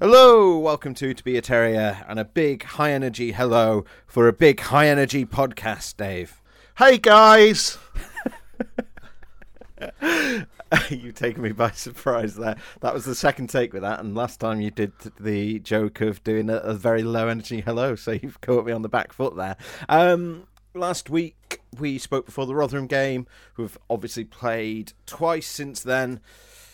Hello, welcome to To Be a Terrier, and a big high energy hello for a big high energy podcast, Dave. Hey guys! You've taken me by surprise there. That was the second take with that, and last time you did the joke of doing a, a very low energy hello, so you've caught me on the back foot there. Um, last week we spoke before the Rotherham game. We've obviously played twice since then.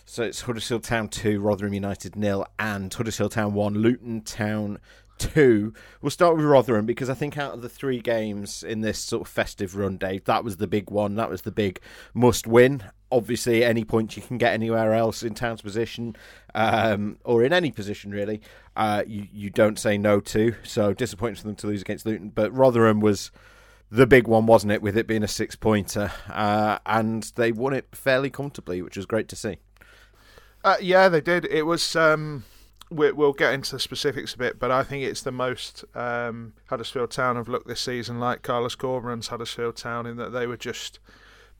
So it's Huddersfield Town 2, Rotherham United nil, and Huddersfield Town 1, Luton Town 2. We'll start with Rotherham because I think out of the three games in this sort of festive run, Dave, that was the big one. That was the big must win. Obviously, any point you can get anywhere else in Town's position, um, or in any position really, uh, you, you don't say no to. So disappointing for them to lose against Luton. But Rotherham was the big one, wasn't it, with it being a six pointer? Uh, and they won it fairly comfortably, which was great to see. Uh, yeah, they did. It was. Um, we, will get into the specifics a bit, but I think it's the most um, Huddersfield Town have looked this season like Carlos Corberan's Huddersfield Town in that they were just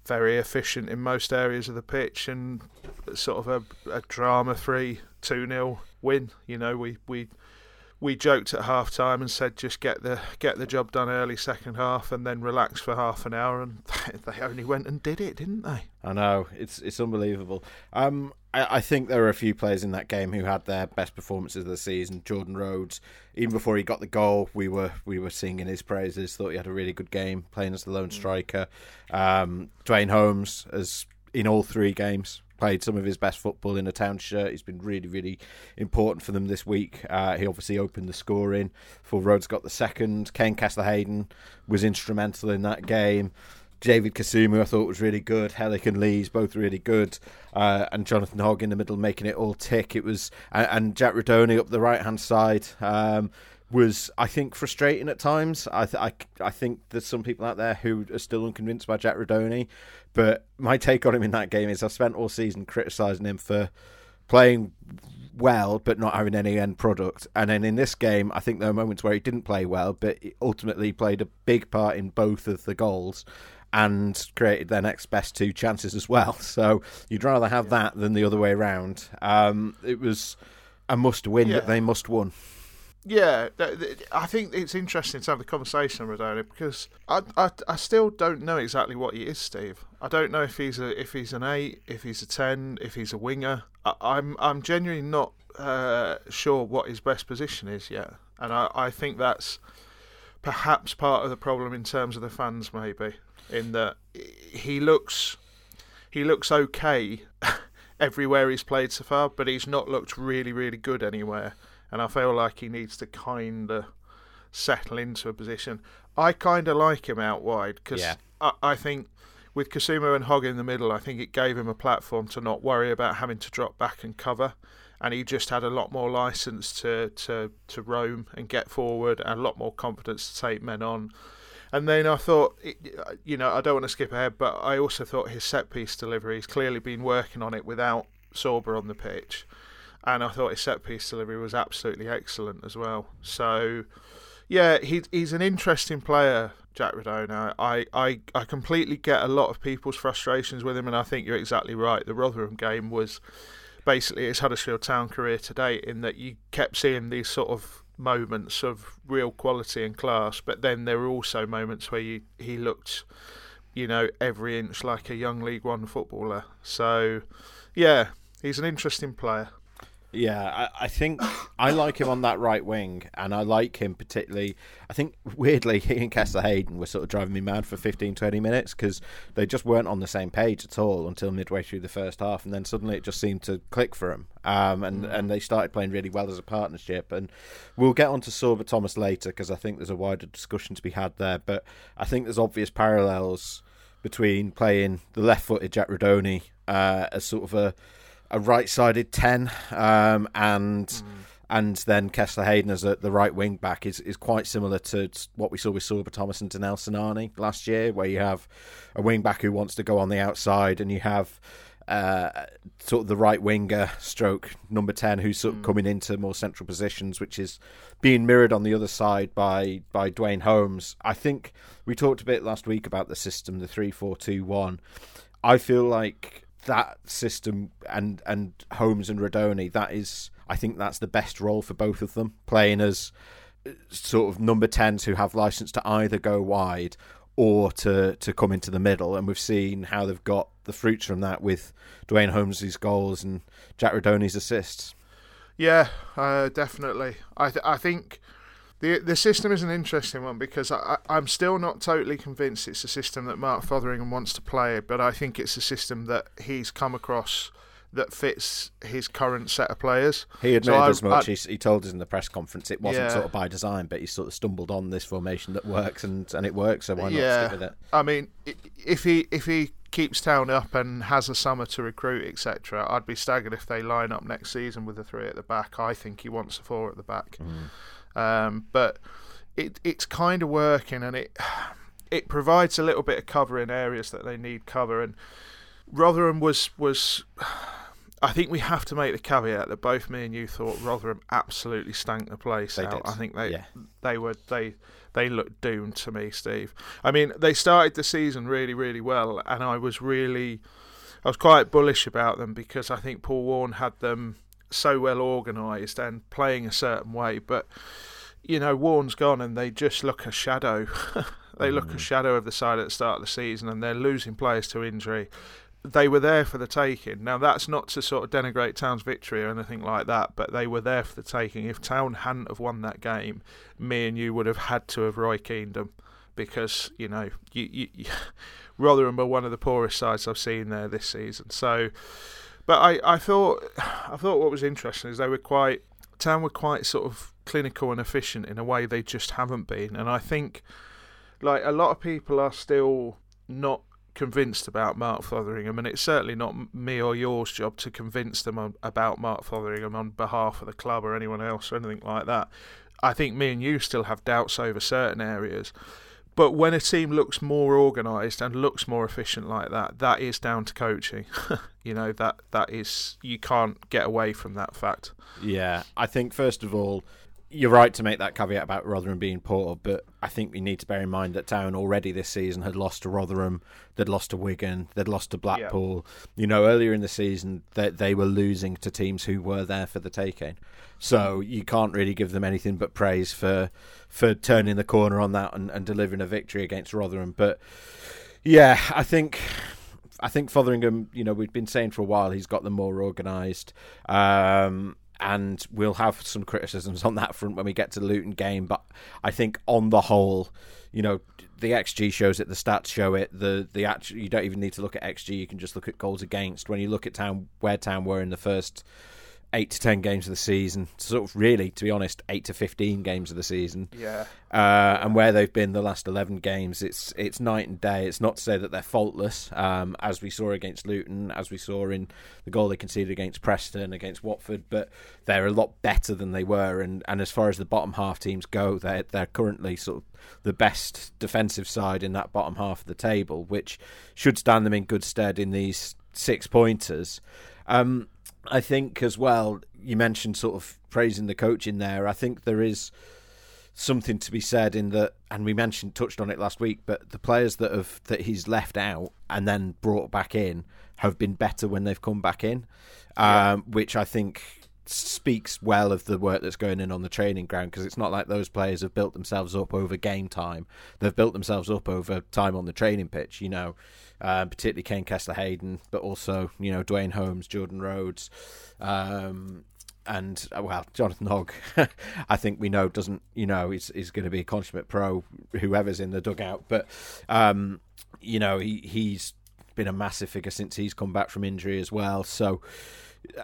very efficient in most areas of the pitch and sort of a, a drama-free two 0 win. You know, we we we joked at half time and said just get the get the job done early second half and then relax for half an hour. And they only went and did it didn't they? I know. It's it's unbelievable. Um I, I think there were a few players in that game who had their best performances of the season. Jordan rhodes even before he got the goal we were we were singing his praises thought he had a really good game playing as the lone mm. striker. Um duane holmes as in all three games played some of his best football in a town shirt. He's been really, really important for them this week. Uh, he obviously opened the scoring. Full Rhodes got the second. Kaine Kesler-Hayden was instrumental in that game. David Kasumu, I thought was really good. Helik and Lees both really good, uh, and Jonathan Hogg in the middle making it all tick. It was and, and Jack Rudoni up the right hand side. Um, was I think frustrating at times. I, th- I, I think there's some people out there who are still unconvinced by Jack Rudoni, but my take on him in that game is I've spent all season criticising him for playing well but not having any end product. And then in this game, I think there were moments where he didn't play well, but ultimately played a big part in both of the goals and created their next best two chances as well. So you'd rather have yeah. that than the other way around. Um, it was a must win, yeah. but they must won yeah, I think it's interesting to have the conversation with Rudoni because I, I, I still don't know exactly what he is, Steve. I don't know if he's a if he's an eight, if he's a ten, if he's a winger. I, am I'm, I'm genuinely not uh, sure what his best position is yet, and I, I think that's perhaps part of the problem in terms of the fans, maybe in that he looks he looks okay everywhere he's played so far, but he's not looked really really good anywhere and I feel like he needs to kind of settle into a position. I kind of like him out wide because yeah. I, I, think with Kasumu and Hogg in the middle, I think it gave him a platform to not worry about having to drop back and cover. And he just had a lot more license to, to, to roam and get forward and a lot more confidence to take men on. And then I thought, uh, you know, I don't want to skip ahead, but I also thought his set piece delivery, he's clearly been working on it without Sorba on the pitch and I thought his set piece delivery was absolutely excellent as well. So, yeah, he, he's an interesting player, Jack Rudoni. I, I, I completely get a lot of people's frustrations with him, and I think you're exactly right. The Rotherham game was basically his Huddersfield Town career to date, in that you kept seeing these sort of moments of real quality and class, but then there were also moments where you, he looked, you know, every inch like a young League One footballer. So, yeah, he's an interesting player. Yeah, I, I, think I like him on that right wing, and I like him particularly. I think weirdly, he and Kesler-Hayden were sort of driving me mad for 15, 20 minutes because they just weren't on the same page at all until midway through the first half, and then suddenly it just seemed to click for them, um, and mm. and they started playing really well as a partnership. And we'll get on to Sorba Thomas later because I think there's a wider discussion to be had there, but I think there's obvious parallels between playing the left-footed Jack Rudoni uh, as sort of a a right-sided ten, um, and mm. and then Kesler-Hayden as a, the right wing back is, is quite similar to what we saw with Sorba Thomas and Danel Sinani last year, where you have a wing back who wants to go on the outside, and you have uh, sort of the right winger, stroke number ten, who's sort of coming into more central positions, which is being mirrored on the other side by by Duane Holmes. I think we talked a bit last week about the system, the three four two one. I feel like that system and and Holmes and Rudoni, that is, I think that's the best role for both of them, playing as uh, sort of number tens who have license to either go wide or to to come into the middle. And we've seen how they've got the fruits from that with Duane Holmes's goals and Jack Rudoni's assists. Yeah, uh, definitely. I th- I think the the system is an interesting one because I, I, am still not totally convinced it's a system that Mark Fotheringham wants to play, but I think it's a system that he's come across that fits his current set of players. He admitted so as much. he, he, told us in the press conference it wasn't yeah. sort of by design, but he sort of stumbled on this formation that works and, and it works. So why not yeah. stick with it? I mean, if he if he keeps Town up and has a summer to recruit, etc., I'd be staggered if they line up next season with the three at the back. I think he wants a four at the back. Mm. Um, but it it's kind of working, and it it provides a little bit of cover in areas that they need cover. And Rotherham was was. I think we have to make the caveat that both me and you thought Rotherham absolutely stank the place they out. Did. I think they yeah. they were they they looked doomed to me, Steve. I mean, they started the season really really well, and I was really I was quite bullish about them because I think Paul Warne had them so well organised and playing a certain way. But you know, Warne's gone, and they just look a shadow. they look a mm. shadow of the side at the start of the season, and they're losing players to injury. They were there for the taking. Now, that's not to sort of denigrate Town's victory or anything like that, but they were there for the taking. If Town hadn't have won that game, me and you would have had to have Roy them because you know you, you, you Rotherham are one of the poorest sides I've seen there this season. So but I, I thought I thought what was interesting is they were quite Town were quite sort of clinical and efficient in a way they just haven't been, and I think like a lot of people are still not convinced about Mark Fotheringham, and it's certainly not me or yours job to convince them about Mark Fotheringham on behalf of the club or anyone else or anything like that. I think me and you still have doubts over certain areas. But when a team looks more organised and looks more efficient like that, that is down to coaching. you know that that is you can't get away from that fact. Yeah, I think first of all, you're right to make that caveat about Rotherham being poor, but I think we need to bear in mind that Town already this season had lost to Rotherham, they'd lost to Wigan, they'd lost to Blackpool. Yeah. You know, earlier in the season they they were losing to teams who were there for the taking. So you can't really give them anything but praise for for turning the corner on that and, and delivering a victory against Rotherham. But yeah, I think I think Fotheringham, you know, we've been saying for a while he's got them more organised. Um, and we'll have some criticisms on that front when we get to the Luton game. But I think on the whole, you know, the XG shows it, the stats show it. The the actual you don't even need to look at XG; you can just look at goals against. When you look at town where town were in the first eight to ten games of the season, sort of really, to be honest, eight to fifteen games of the season. Yeah. Uh, and where they've been the last eleven games, it's it's night and day. It's not to say that they're faultless, um, as we saw against Luton, as we saw in the goal they conceded against Preston, against Watford, but they're a lot better than they were. And, and as far as the bottom half teams go, they're they're currently sort of the best defensive side in that bottom half of the table, which should stand them in good stead in these six pointers. Um, I think as well, you mentioned sort of praising the coach in there. I think there is something to be said in that, and we mentioned touched on it last week. But the players that have that he's left out and then brought back in have been better when they've come back in, yeah. um, which I think speaks well of the work that's going in on the training ground because it's not like those players have built themselves up over game time. They've built themselves up over time on the training pitch. You know, um, particularly Kaine Kesler-Hayden, but also you know Duane Holmes, Jordan Rhodes, um, and uh, well Jonathan Hogg. I think we know doesn't you know is is going to be a consummate pro, whoever's in the dugout, but um, you know he he's been a massive figure since he's come back from injury as well. So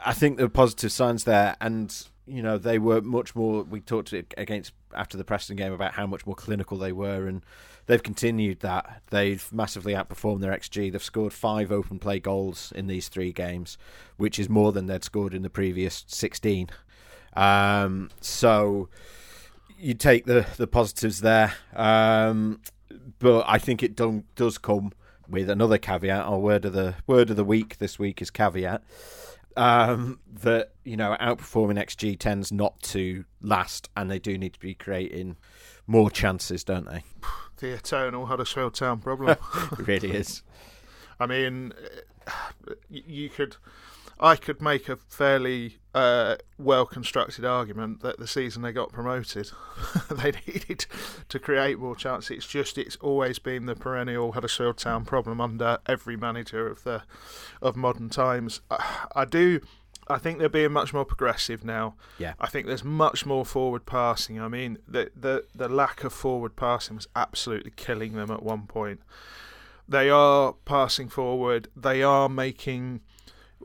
I think there are positive signs there, and you know they were much more. We talked against after the Preston game about how much more clinical they were and they've continued that. They've massively outperformed their XG. They've scored five open play goals in these three games, which is more than they'd scored in the previous 16. Um, so you take the, the positives there. Um, but I think it do, does come with another caveat. Our word of the word of the week this week is caveat. Um, that you know, outperforming XG tends not to last, and they do need to be creating more chances, don't they? The eternal Huddersfield Town problem. it really is. I mean, you could I could make a fairly uh, well constructed argument that the season they got promoted, they needed to create more chances. It's just it's always been the perennial Huddersfield Town problem under every manager of the of modern times. I, I do. I think they're being much more progressive now. Yeah. I think there's much more forward passing. I mean, the the the lack of forward passing was absolutely killing them at one point. They are passing forward. They are making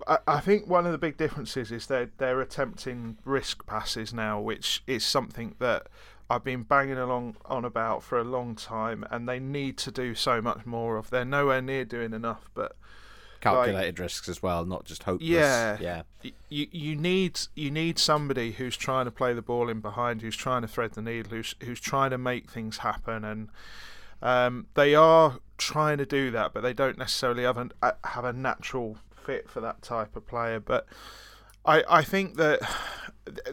I, I think one of the big differences is they're they're attempting risk passes now, which is something that I've been banging along on about for a long time, and they need to do so much more of. They're nowhere near doing enough, but calculated like, risks as well, not just hopeless. Yeah, yeah. You you need you need somebody who's trying to play the ball in behind, who's trying to thread the needle, who's who's trying to make things happen, and um, they are trying to do that, but they don't necessarily have a have a natural fit for that type of player. But I I think that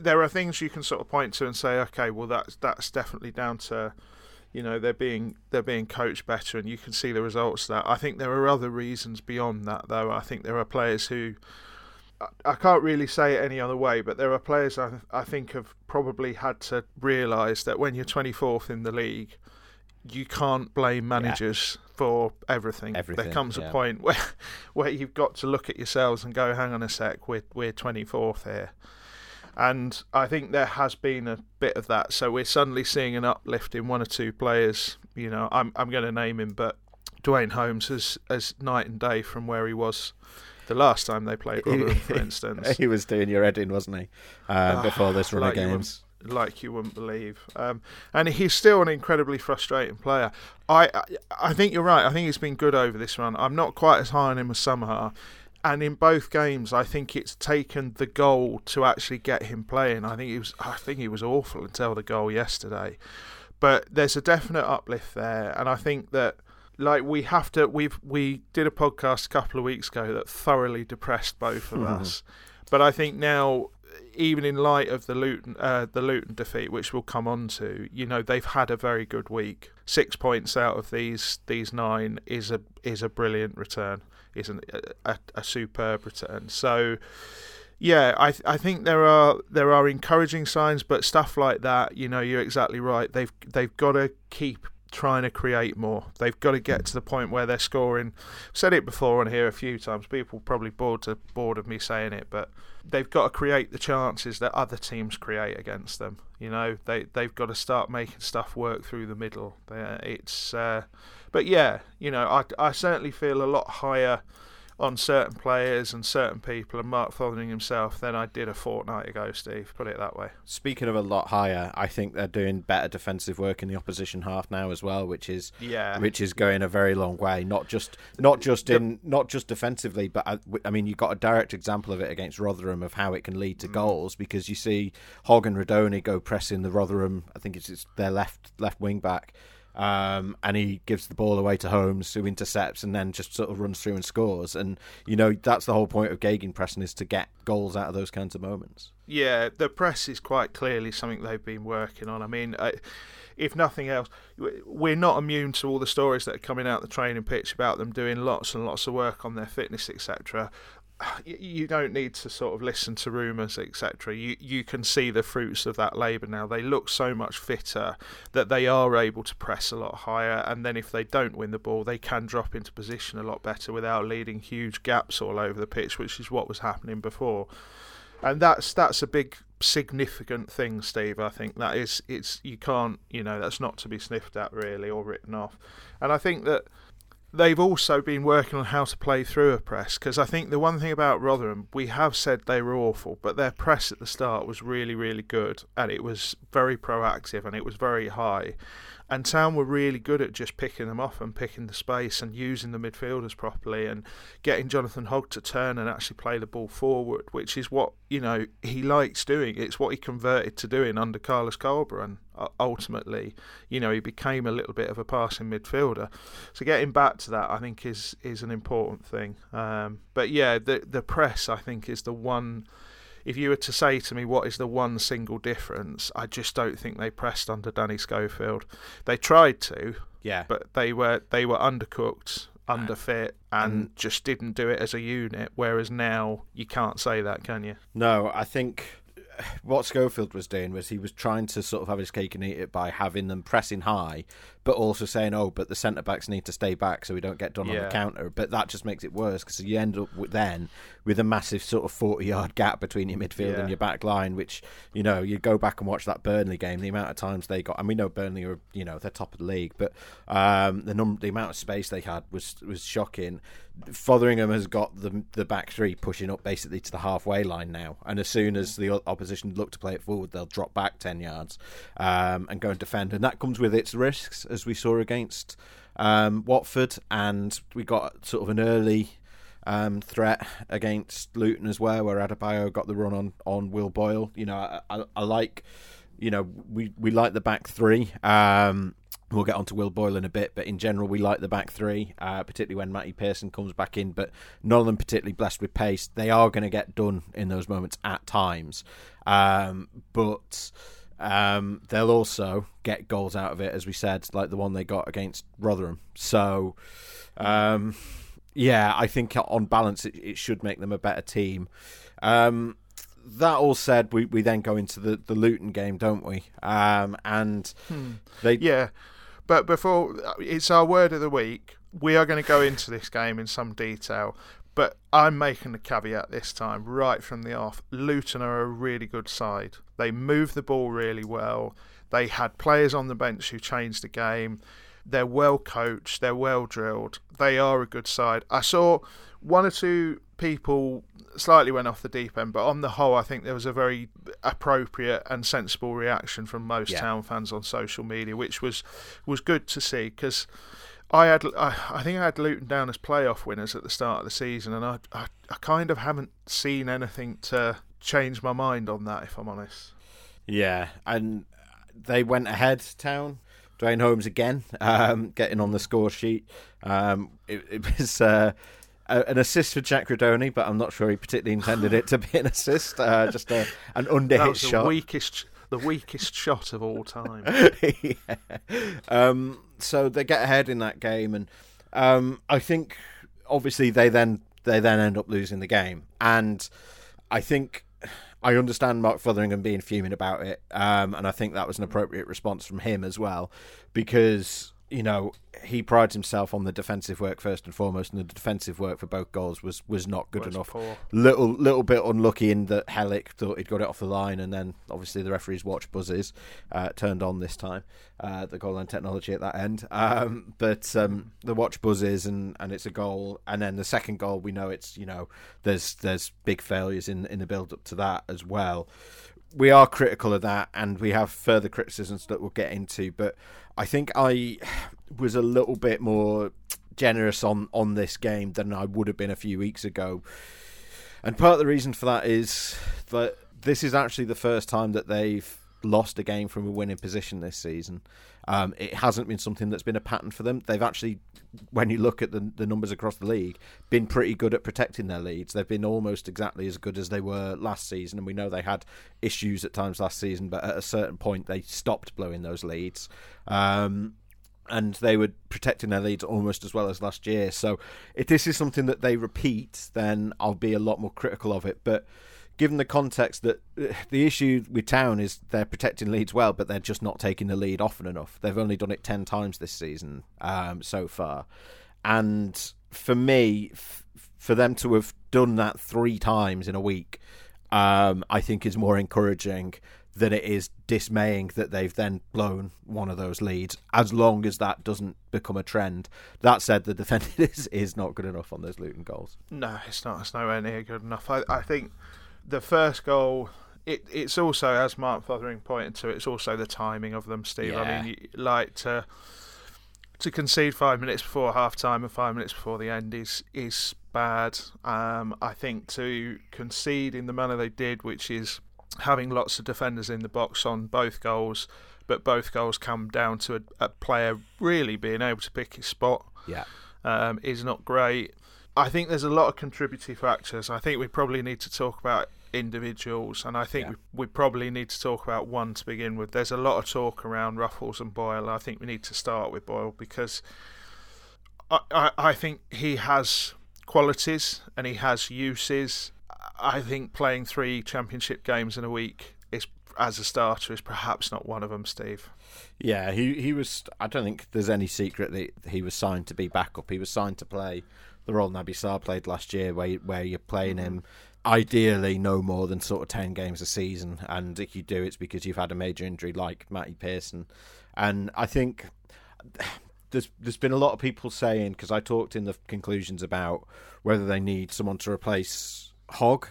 there are things you can sort of point to and say, okay, well that's that's definitely down to you know they're being they're being coached better and you can see the results of that. I think there are other reasons beyond that though. I think there are players who I can't really say it any other way, but there are players I, I think have probably had to realise that when you're 24th in the league, you can't blame managers yeah. for everything. everything. There comes yeah. a point where where you've got to look at yourselves and go, hang on a sec, we're we're 24th here. And I think there has been a bit of that. So we're suddenly seeing an uplift in one or two players. You know, I'm I'm going to name him, but Duane Holmes is as night and day from where he was the last time they played Rotherham, for instance. he was doing your head in, wasn't he? Uh, before this run like of games like you wouldn't believe. Um, and he's still an incredibly frustrating player. I, I, I think you're right. I think he's been good over this run. I'm not quite as high on him as some are. And in both games, I think it's taken the goal to actually get him playing. I think he was, I think he was awful until the goal yesterday. But there's a definite uplift there, and I think that like we have to. We've we did a podcast a couple of weeks ago that thoroughly depressed both of mm-hmm. us. But I think now even in light of the Luton uh, the Luton defeat, which we'll come on to, you know they've had a very good week. Six points out of these these nine is a is a brilliant return, is an, a, a superb return. So yeah, I I think there are there are encouraging signs, but stuff like that, you know, you're exactly right. They've they've got to keep trying to create more. They've got to get to the point where they're scoring. I've said it before on here a few times. People probably bored to bored of me saying it, but they've got to create the chances that other teams create against them. You know, they they've got to start making stuff work through the middle. It's, uh, but yeah, you know, I I certainly feel a lot higher on certain players and certain people and Mark Fotheringham himself than I did a fortnight ago, Steve. Put it that way. Speaking of a lot higher, I think they're doing better defensive work in the opposition half now as well, which is yeah, which is going a very long way. Not just not just in not just defensively, but I, I mean you got a direct example of it against Rotherham of how it can lead to mm. goals because you see Hogg and Rudoni go pressing the Rotherham. I think it's their left left wing back um, and he gives the ball away to Holmes, who intercepts and then just sort of runs through and scores. And you know that's the whole point of gegenpressing is to get goals out of those kinds of moments. Yeah, the press is quite clearly something they've been working on. I mean. I, if nothing else, we're not immune to all the stories that are coming out the training pitch about them doing lots and lots of work on their fitness, etc you don't need to sort of listen to rumours, etc. You you can see the fruits of that labour now. They look so much fitter that they are able to press a lot higher, and then if they don't win the ball, they can drop into position a lot better without leading huge gaps all over the pitch, which is what was happening before. And that's that's a big significant thing, Steve. I think that is it's you can't you know that's not to be sniffed at really or written off. And I think that they've also been working on how to play through a press because I think the one thing about Rotherham, we have said they were awful, but their press at the start was really, really good and it was very proactive and it was very high. And Town were really good at just picking them off and picking the space and using the midfielders properly and getting Jonathan Hogg to turn and actually play the ball forward, which is what you know he likes doing. It's what he converted to doing under Carlos Corberan, and ultimately, you know, he became a little bit of a passing midfielder. So getting back to that, I think is is an important thing. Um, but yeah, the the press I think is the one if you were to say to me what is the one single difference, I just don't think they pressed under Danny Schofield. They tried to, yeah, but they were they were undercooked, uh, underfit, and, and just didn't do it as a unit. Whereas now you can't say that, can you? No, I think what Schofield was doing was he was trying to sort of have his cake and eat it by having them pressing high, but also saying, "Oh, but the centre backs need to stay back so we don't get done yeah. on the counter." But that just makes it worse because you end up with, then with a massive sort of forty-yard gap between your midfield yeah. and your back line. Which you know, you go back and watch that Burnley game, the amount of times they got, and we know Burnley are you know they're top of the league, but um, the number, the amount of space they had was was shocking. Fotheringham has got the the back three pushing up basically to the halfway line now, and as soon as the opposition look to play it forward, they'll drop back ten yards um, and go and defend, and that comes with its risks, as we saw against um, Watford, and we got sort of an early. Um, threat against Luton as well, where Adebayo got the run on, on Will Boyle. You know, I, I, I like, you know, we, we like the back three. Um, We'll get on to Will Boyle in a bit, but in general, we like the back three, uh, particularly when Matty Pearson comes back in. But none of them particularly blessed with pace. They are going to get done in those moments at times, um, but um, they'll also get goals out of it, as we said, like the one they got against Rotherham. So, um, yeah, I think on balance, it, it, should make them a better team. Um, that all said, we, we then go into the, the Luton game, don't we? Um, and hmm. they yeah. But before it's our word of the week, we are going to go into this game in some detail. But I'm making the caveat this time, right from the off. Luton are a really good side. They move the ball really well. They had players on the bench who changed the game. They're well coached. They're well drilled. They are a good side. I saw one or two people slightly went off the deep end, but on the whole, I think there was a very appropriate and sensible reaction from most yeah. town fans on social media, which was was good to see because. I had, I, I think I had Luton down as playoff winners at the start of the season, and I, I, I kind of haven't seen anything to change my mind on that, if I'm honest. Yeah, and they went ahead, Town. Duane Holmes again, um, getting on the score sheet. Um, it, it was uh, an assist for Jack Rudoni, but I'm not sure he particularly intended it to be an assist. Uh, just a, an underhit shot. The weakest, the weakest shot of all time. yeah. um, so they get ahead in that game, and um, I think obviously they then they then end up losing the game, and I think. I understand Mark Fotheringham being fuming about it, um, and I think that was an appropriate response from him as well, because you know, he prides himself on the defensive work first and foremost, and the defensive work for both goals was, was not good was enough. Poor. Little little bit unlucky in that Helik thought he'd got it off the line, and then obviously the referee's watch buzzes uh, turned on this time. Uh, the goal line technology at that end, um, but um, the watch buzzes and, and it's a goal, and then the second goal we know it's you know there's there's big failures in in the build up to that as well. We are critical of that, and we have further criticisms that we'll get into, but I think I was a little bit more generous on on this game than I would have been a few weeks ago. And part of the reason for that is that this is actually the first time that they've lost a game from a winning position this season. Um, it hasn't been something that's been a pattern for them. They've actually, when you look at the, the numbers across the league, been pretty good at protecting their leads. They've been almost exactly as good as they were last season, and we know they had issues at times last season, but at a certain point they stopped blowing those leads. Um, and they were protecting their leads almost as well as last year. So, if this is something that they repeat, then I'll be a lot more critical of it. But given the context that uh, the issue with Town is they're protecting leads well, but they're just not taking the lead often enough. They've only done it 10 times this season um, so far. And for me, f- for them to have done that three times in a week, um, I think is more encouraging than it is dismaying that they've then blown one of those leads, as long as that doesn't become a trend. That said, the defending is, is not good enough on those Luton goals. No, it's not. It's nowhere near good enough. I, I think the first goal it, it's also, as Mark Fothering pointed to, it's also the timing of them, Steve. Yeah. I mean, like to to concede five minutes before half time and five minutes before the end is is bad. Um, I think to concede in the manner they did, which is having lots of defenders in the box on both goals, but both goals come down to a, a player really being able to pick his spot, Yeah. um, is not great. I think there's a lot of contributing factors. I think we probably need to talk about individuals, and I think Yeah. we, we probably need to talk about one to begin with. There's a lot of talk around Ruffels and Boyle. I think we need to start with Boyle because I, I, I think he has qualities and he has uses. I think playing three championship games in a week is as a starter is perhaps not one of them, Steve. Yeah, he he was. I don't think there's any secret that he was signed to be backup. He was signed to play the role Naby Sarr played last year, where where you're playing mm-hmm. him ideally no more than sort of ten games a season, and if you do, it's because you've had a major injury like Matty Pearson, and I think. There's there's been a lot of people saying because I talked in the conclusions about whether they need someone to replace Hogg,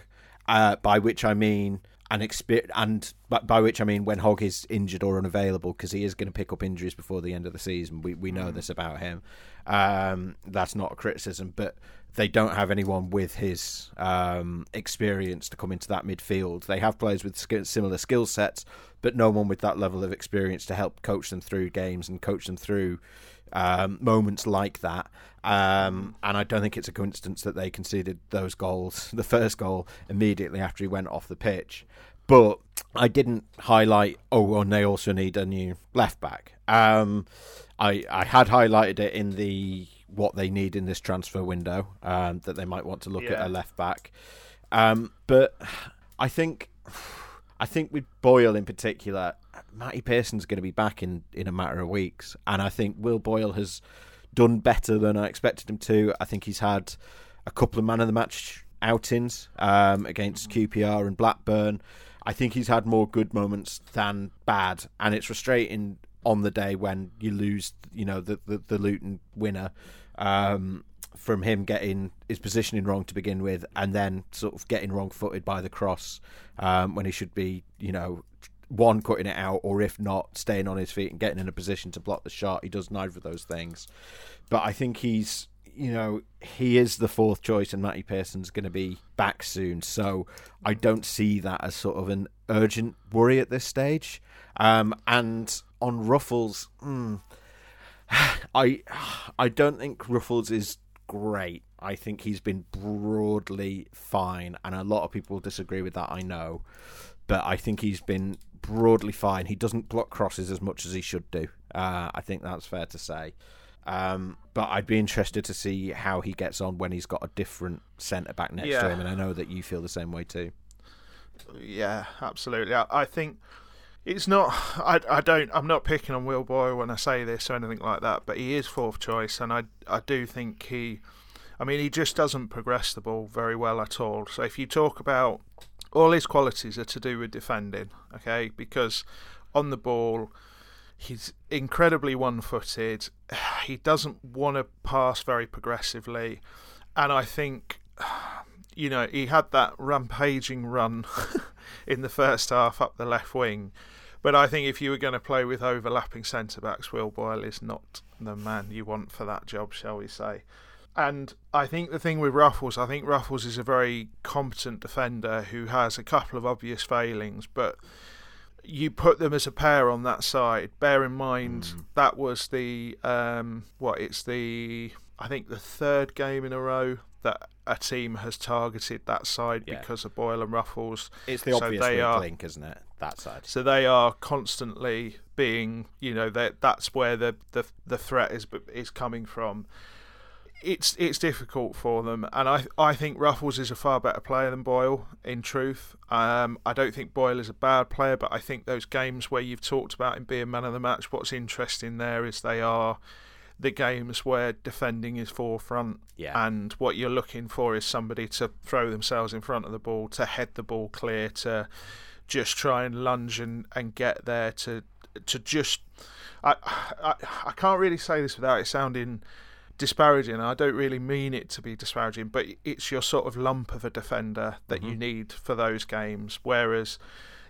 uh, by which I mean an exper- and by, by which I mean when Hogg is injured or unavailable because he is going to pick up injuries before the end of the season. We we know this about him. Um, that's not a criticism, but they don't have anyone with his um, experience to come into that midfield. They have players with sk- similar skill sets, but no one with that level of experience to help coach them through games and coach them through um, moments like that. Um, and I don't think it's a coincidence that they conceded those goals, the first goal immediately after he went off the pitch. But I didn't highlight. Oh, and they also need a new left back. Um, I I had highlighted it in the what they need in this transfer window um, that they might want to look Yeah. at a left back. Um, but I think I think with Boyle in particular, Matty Pearson's going to be back in, in a matter of weeks, and I think Will Boyle has done better than I expected him to. I think he's had a couple of man of the match outings um, against QPR and Blackburn. I think he's had more good moments than bad, and it's frustrating on the day when you lose, you know, the the, the Luton winner. Um, from him getting his positioning wrong to begin with, and then sort of getting wrong-footed by the cross um, when he should be, you know, one cutting it out, or if not, staying on his feet and getting in a position to block the shot. He does neither of those things. But I think he's, you know, he is the fourth choice, and Matty Pearson's going to be back soon. So I don't see that as sort of an urgent worry at this stage. Um, and on Ruffels, mm, I I don't think Ruffels is great. I think he's been broadly fine, and a lot of people disagree with that. I know, but I think he's been broadly fine. He doesn't block crosses as much as he should do. Uh, I think that's fair to say. Um, but I'd be interested to see how he gets on when he's got a different centre back next to him, and I know that you feel the same way too. Yeah, absolutely. I, I think it's not. I, I don't. I'm not picking on Will Boyle when I say this or anything like that. But he is fourth choice, and I I do think he. I mean, he just doesn't progress the ball very well at all. So if you talk about all his qualities are to do with defending, okay? Because on the ball, he's incredibly one-footed. He doesn't want to pass very progressively, and I think you know, he had that rampaging run in the first half up the left wing. But I think if you were going to play with overlapping centre backs, Will Boyle is not the man you want for that job, shall we say. And I think the thing with Ruffels, I think Ruffels is a very competent defender who has a couple of obvious failings, but you put them as a pair on that side. Bear in mind that was the um, what? It's the I think the third game in a row that a team has targeted that side Yeah. because of Boyle and Ruffels. It's the So obvious they are- link, isn't it? That side. So they are constantly being, you know, that that's where the, the the threat is is coming from. It's it's difficult for them, and I I think Ruffels is a far better player than Boyle. In truth, um, I don't think Boyle is a bad player, but I think those games where you've talked about him being man of the match, what's interesting there is they are the games where defending is forefront Yeah. and what you're looking for is somebody to throw themselves in front of the ball, to head the ball clear, to just try and lunge and, and get there, to to just I, I I can't really say this without it sounding disparaging. I don't really mean it to be disparaging, but it's your sort of lump of a defender that Mm-hmm. you need for those games. Whereas,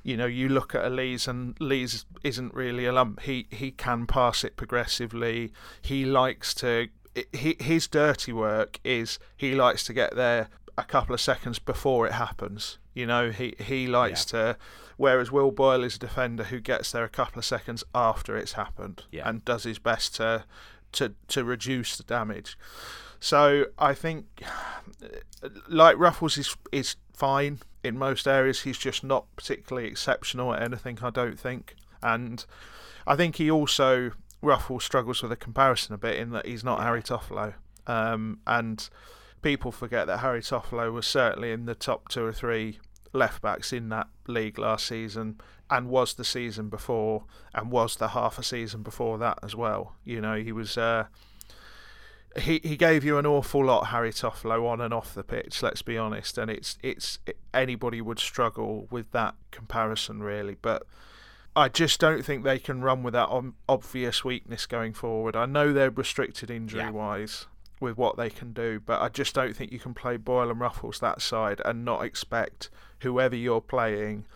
you know, you look at Elise and Lees isn't really a lump. He he can pass it progressively. He likes to. He, his dirty work is he likes to get there a couple of seconds before it happens. You know, he he likes to. Whereas Will Boyle is a defender who gets there a couple of seconds after it's happened Yeah. and does his best to to to reduce the damage. So I think, like Ruffels is is fine in most areas. He's just not particularly exceptional at anything. I don't think, and I think he also Ruffels struggles with a comparison a bit in that he's not Harry Toffolo, um, and people forget that Harry Toffolo was certainly in the top two or three left backs in that league last season and was the season before and was the half a season before that as well. You know, he was uh, he he gave you an awful lot Harry Toffolo on and off the pitch, let's be honest, and it's it's anybody would struggle with that comparison really, but I just don't think they can run with that obvious weakness going forward. I know they're restricted injury wise with what they can do, but I just don't think you can play Boyle and Ruffels that side and not expect whoever you're playing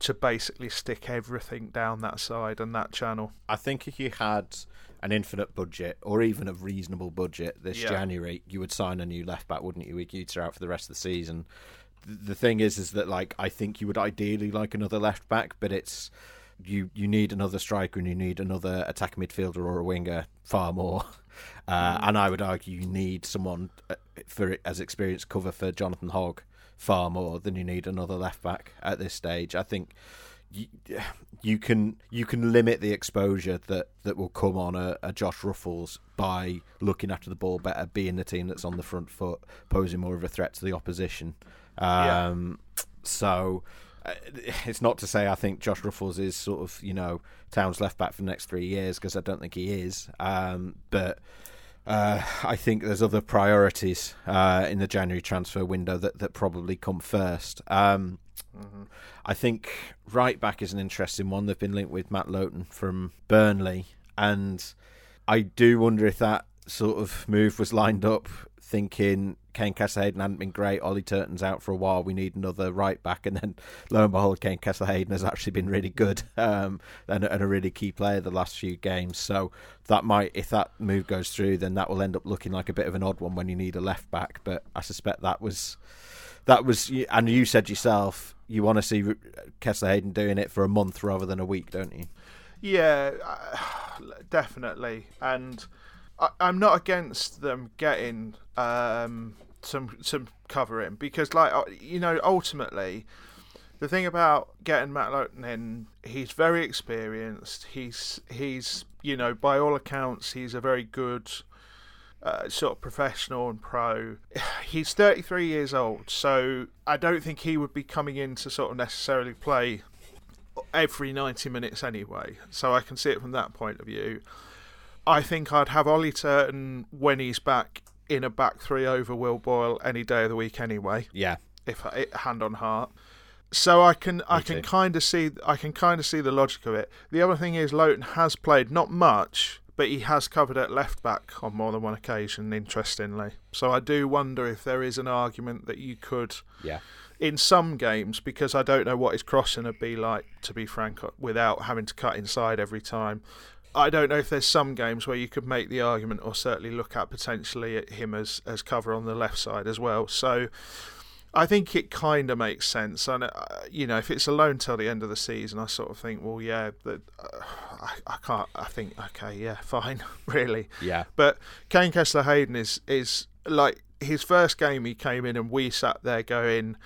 to basically stick everything down that side and that channel. I think if you had an infinite budget or even a reasonable budget this Yeah. January, you would sign a new left back, wouldn't you? With Utah out for the rest of the season. The thing is, is that like I think you would ideally like another left back, but it's you you need another striker and you need another attacking midfielder or a winger far more. Uh, And I would argue you need someone uh, for as experienced cover for Jonathan Hogg far more than you need another left back at this stage. I think you, you can you can limit the exposure that, that will come on a, a Josh Ruffels by looking after the ball better, being the team that's on the front foot, posing more of a threat to the opposition. Um, So uh, it's not to say I think Josh Ruffels is sort of you know Town's left back for the next three years because I don't think he is. Um, but uh, I think there's other priorities uh, in the January transfer window that, that probably come first. Um, I think right back is an interesting one. They've been linked with Matt Lowton from Burnley, and I do wonder if that sort of move was lined up thinking Kaine Kesler-Hayden hadn't been great. Ollie Turton's out for a while. We need another right back, and then lo and behold, Kaine Kesler-Hayden has actually been really good um, and, and a really key player the last few games. So that might, if that move goes through, then that will end up looking like a bit of an odd one when you need a left back. But I suspect that was that was, and you said yourself, you want to see Kesler-Hayden doing it for a month rather than a week, don't you? Yeah, definitely. And I, I'm not against them getting um, some some covering because, like, uh, you know, ultimately, the thing about getting Matt Lowton in, he's very experienced. He's he's you know, by all accounts, he's a very good. Uh, sort of professional and pro. He's 33 years old, so I don't think he would be coming in to sort of necessarily play every 90 minutes anyway. So I can see it from that point of view. I think I'd have Ollie Turton when he's back in a back three over Will Boyle any day of the week anyway. Yeah, If I, hand on heart. So I can I can kind of see I can kind of see the logic of it. The other thing is Lowton has played not much, but he has covered at left back on more than one occasion. Interestingly, so I do wonder if there is an argument that you could yeah. in some games because I don't know what his crossing would be like, to be frank, uh, without having to cut inside every time. I don't know if there's some games where you could make the argument or certainly look at potentially at him as, as cover on the left side as well. So I think it kind of makes sense. And, uh, you know, if it's a loan till the end of the season, I sort of think, well, yeah, that uh, I, I can't, I think, okay, yeah, fine, really. Yeah. But Kaine Kesler-Hayden is is like his first game he came in and we sat there going,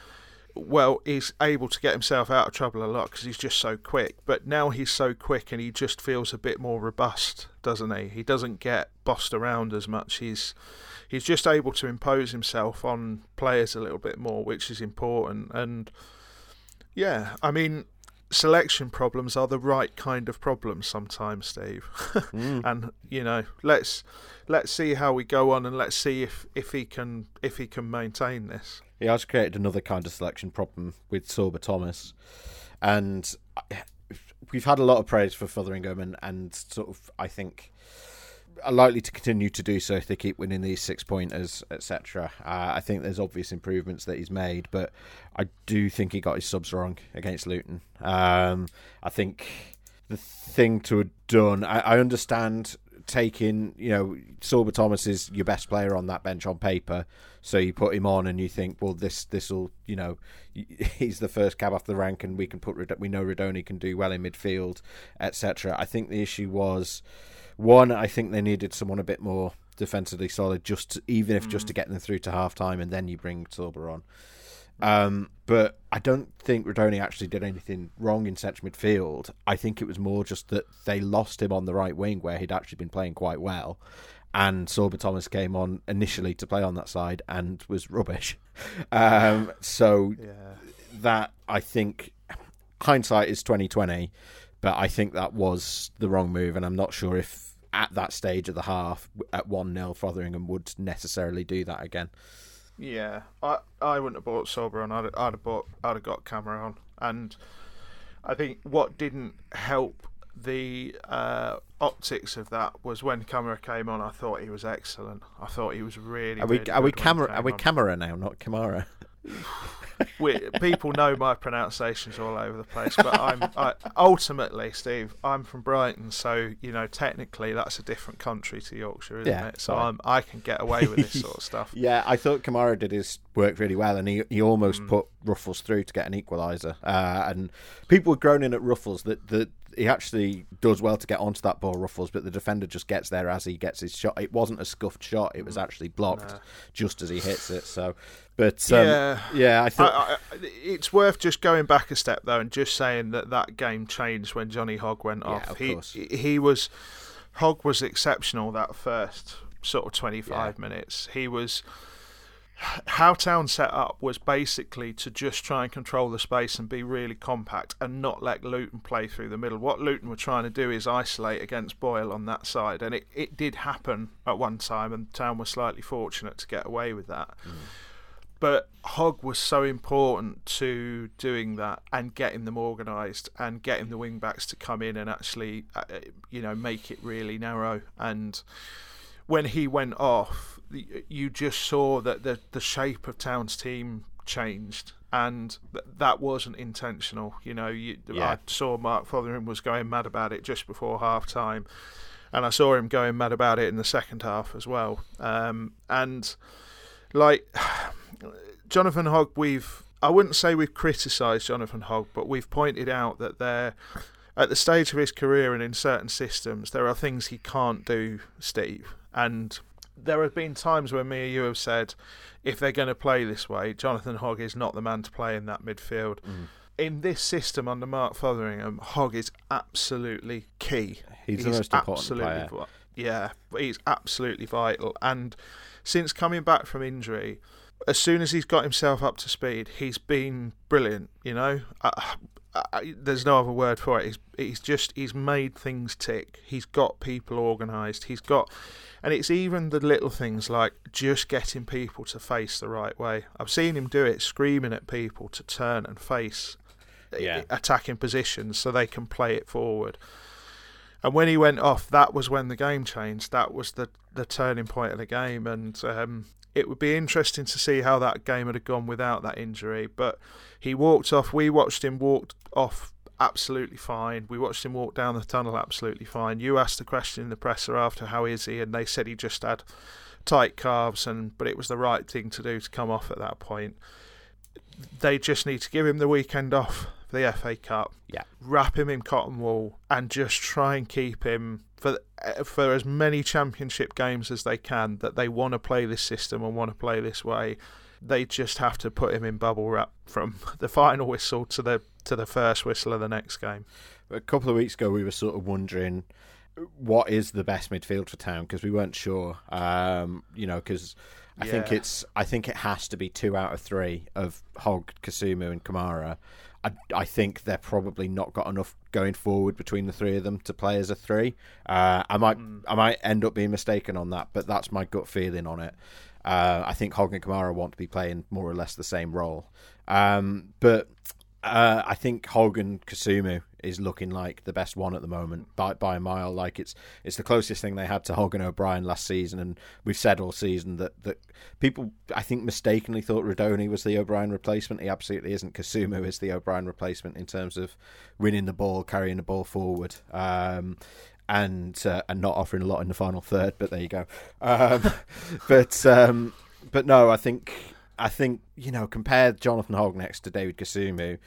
well, he's able to get himself out of trouble a lot because he's just so quick. But now he's so quick and he just feels a bit more robust, doesn't he? He doesn't get bossed around as much. He's he's just able to impose himself on players a little bit more, which is important. And yeah, I mean, selection problems are the right kind of problems sometimes, Steve. Mm. and you know, let's let's see how we go on, and let's see if if he can if he can maintain this. He has created another kind of selection problem with Sorba Thomas, and I- we've had a lot of praise for Fotheringham, and, and sort of I think are likely to continue to do so if they keep winning these six pointers, etc. Uh, I think there's obvious improvements that he's made, but I do think he got his subs wrong against Luton. Um, I think the thing to have done, I, I understand taking, you know, Sorba Thomas is your best player on that bench on paper, so you put him on and you think, well, this this will, you know, he's the first cab off the rank, and we can put we know Rudoni can do well in midfield, etc. I think the issue was one. I think they needed someone a bit more defensively solid, just to, even if mm. just to get them through to half time, and then you bring Sorba on. Um, but I don't think Rudoni actually did anything wrong in central midfield. I think it was more just that they lost him on the right wing where he'd actually been playing quite well. And Sorba Thomas came on initially to play on that side and was rubbish. Um, so yeah. that I think hindsight is twenty twenty, but I think that was the wrong move, and I'm not sure if at that stage of the half at one 0 Fotheringham would necessarily do that again. Yeah, I I wouldn't have bought Sorba on. I'd, I'd have bought. I'd have got Cameron, and I think what didn't help the uh, optics of that was when Camara came on. I thought he was excellent. I thought he was really. Are we really are we camera are we camera now, not Kamara? we, people know my pronunciations all over the place, but I'm I, ultimately, Steve. I'm from Brighton, so you know technically that's a different country to Yorkshire, isn't yeah, it? So I'm, I can get away with this sort of stuff. yeah, I thought Kamara did his work really well, and he he almost mm. put Ruffels through to get an equaliser. Uh, and people were groaning at Ruffels that that he actually does well to get onto that ball, Ruffels, but the defender just gets there as he gets his shot. It wasn't a scuffed shot; it was mm. actually blocked nah. just as he hits it. So, but um, yeah, yeah, I think I, I, it's worth just going back a step though and just saying that that game changed when Johnny Hogg went yeah, off. Of he course. he was Hogg was exceptional that first sort of twenty five yeah. minutes. He was how Town set up was basically to just try and control the space and be really compact and not let Luton play through the middle. What Luton were trying to do is isolate against Boyle on that side, and it, it did happen at one time, and Town was slightly fortunate to get away with that. Mm. But Hogg was so important to doing that and getting them organised and getting the wing backs to come in and actually, uh, you know, make it really narrow. And when he went off, you just saw that the the shape of Town's team changed, and th- that wasn't intentional. You know, you, yeah. I saw Mark Fotheringham was going mad about it just before half time, and I saw him going mad about it in the second half as well. Um, and like Jonathan Hogg, we've I wouldn't say we've criticised Jonathan Hogg, but we've pointed out that there. At the stage of his career and in certain systems, there are things he can't do, Steve. And there have been times where me and you have said, if they're going to play this way, Jonathan Hogg is not the man to play in that midfield. Mm. In this system under Mark Fotheringham, Hogg is absolutely key. He's, he's the most important player. Yeah, he's absolutely vital. And since coming back from injury, as soon as he's got himself up to speed, he's been brilliant. You know, I, I, there's no other word for it. He's he's just he's made things tick. He's got people organised. He's got and it's even the little things like just getting people to face the right way. I've seen him do it, screaming at people to turn and face yeah. attacking positions so they can play it forward. And when he went off, that was when the game changed. That was the the turning point of the game, and um, it would be interesting to see how that game would have gone without that injury. But he walked off. We watched him walk off absolutely fine. We watched him walk down the tunnel absolutely fine. You asked the question in the presser after how is he, and they said he just had tight calves, and but it was the right thing to do to come off at that point. They just need to give him the weekend off for the FA Cup. Yeah, wrap him in cotton wool and just try and keep him for for as many championship games as they can. That they want to play this system and want to play this way they just have to put him in bubble wrap from the final whistle to the to the first whistle of the next game. A couple of weeks ago, we were sort of wondering what is the best midfield for Town because we weren't sure. Um, you know, because I yeah. think it's I think it has to be two out of three of Hogg, Kasumu, and Kamara. I, I think they're probably not got enough going forward between the three of them to play as a three. Uh, I might mm. I might end up being mistaken on that, but that's my gut feeling on it. Uh, I think Hogg and Kamara want to be playing more or less the same role. Um, but uh, I think Hogg and Kasumu is looking like the best one at the moment by by a mile. Like it's it's the closest thing they had to Hogg and O'Brien last season, and we've said all season that that people I think mistakenly thought Rudoni was the O'Brien replacement. He absolutely isn't. Kasumu is the O'Brien replacement in terms of winning the ball, carrying the ball forward. Um, and uh, and not offering a lot in the final third, but there you go. Um, but um, but no, I think I think you know compare Jonathan Hogg next to David Kasumu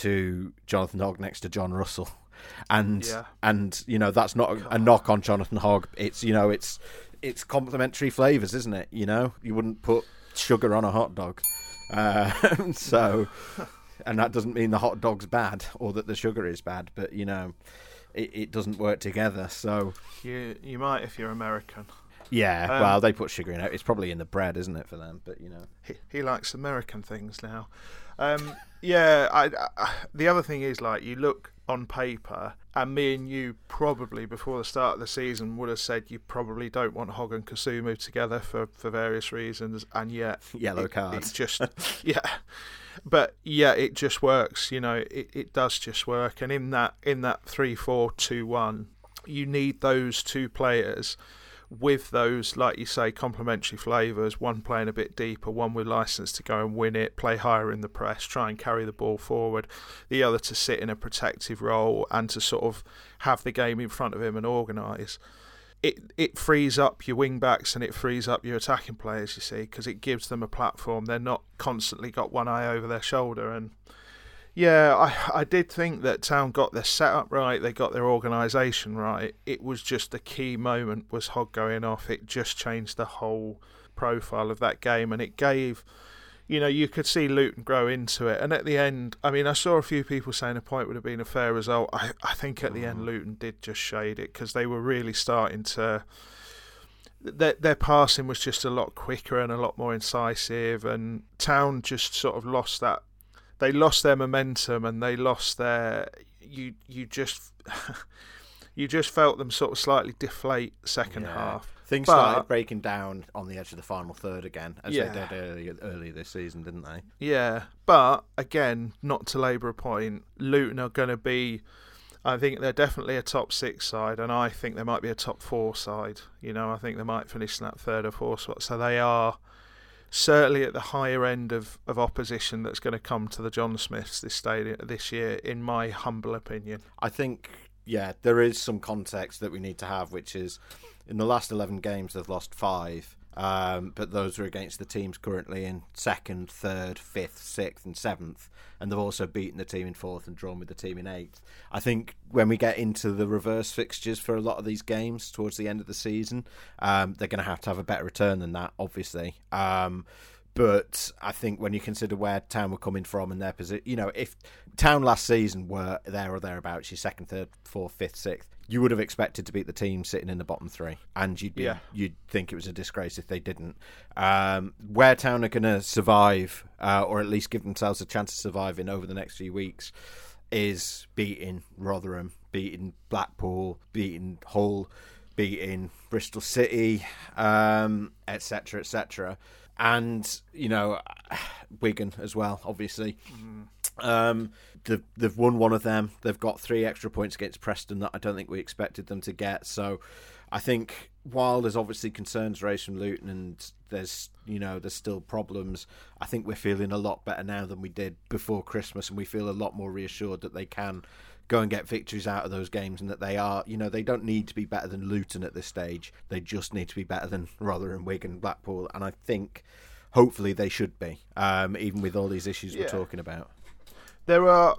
to Jonathan Hogg next to John Russell, and Yeah. and you know that's not a, a knock on Jonathan Hogg. It's you know it's it's complementary flavors, isn't it? You know you wouldn't put sugar on a hot dog, uh, so and that doesn't mean the hot dog's bad or that the sugar is bad, but you know it, it doesn't work together. So You you might if you're American. yeah, Um, well they put sugar in it. It's probably in the bread, isn't it, for them? But you know. He, he likes American things now. Um, yeah, I, I, the other thing is like you look on paper, and me and you probably before the start of the season would have said you probably don't want Hogg and Kasumu together for, for various reasons, and yet Yellow it, card. It just yeah, but yeah, it just works. You know, it, it does just work, and in that in that three four two one, you need those two players with those, like you say, complementary flavours. One playing a bit deeper, one with license to go and win it, play higher in the press, try and carry the ball forward. The other to sit in a protective role and to sort of have the game in front of him and organise. It it frees up your wing backs and it frees up your attacking players. You see, because it gives them a platform. They're not constantly got one eye over their shoulder and. Yeah, I, I did think that Town got their setup right. They got their organisation right. It was just the key moment was Hogg going off. It just changed the whole profile of that game, and it gave, you know, you could see Luton grow into it. And at the end, I mean, I saw a few people saying a point would have been a fair result. I, I think at the end, mm. Luton did just shade it because they were really starting to. Their, their passing was just a lot quicker and a lot more incisive, and Town just sort of lost that they lost their momentum and they lost their you you just you just felt them sort of slightly deflate second Yeah. half. Things But- started breaking down on the edge of the final third again, as Yeah. they did earlier, earlier this season, didn't they? Yeah, but again, not to labour a point, Luton are going to be. I think they're definitely a top six side, and I think they might be a top four side. You know, I think they might finish in that third or fourth spot. So they are certainly at the higher end of, of opposition that's going to come to the John Smiths this stadium this year, in my humble opinion. I think, yeah, there is some context that we need to have, which is in the last 11 games, they've lost five. Um, but those are against the teams currently in second, third, fifth, sixth, and seventh, and they've also beaten the team in fourth and drawn with the team in eighth. I think when we get into the reverse fixtures for a lot of these games towards the end of the season, um, they're going to have to have a better return than that, obviously. Um, but I think when you consider where Town were coming from and their position, you know, if Town last season were there or thereabouts, your second, third, fourth, fifth, sixth, you would have expected to beat the team sitting in the bottom three, and you'd be, Yeah. you'd think it was a disgrace if they didn't. Um, where Town are going to survive, uh, or at least give themselves a chance of surviving over the next few weeks, is beating Rotherham, beating Blackpool, beating Hull, beating Bristol City, um, etc., etc., and you know Wigan as well, obviously. Um, they've, they've won one of them. They've got three extra points against Preston that I don't think we expected them to get. So I think while there's obviously concerns raised from Luton and there's you know there's still problems, I think we're feeling a lot better now than we did before Christmas, and we feel a lot more reassured that they can go and get victories out of those games and that they are you know they don't need to be better than Luton at this stage. They just need to be better than Rotherham, Wigan, Blackpool, and I think hopefully they should be, um, even with all these issues Yeah. we're talking about. There are,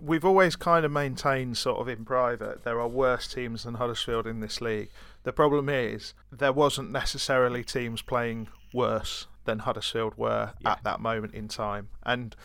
we've always kind of maintained, sort of in private, there are worse teams than Huddersfield in this league. The problem is there wasn't necessarily teams playing worse than Huddersfield were Yeah. at that moment in time. And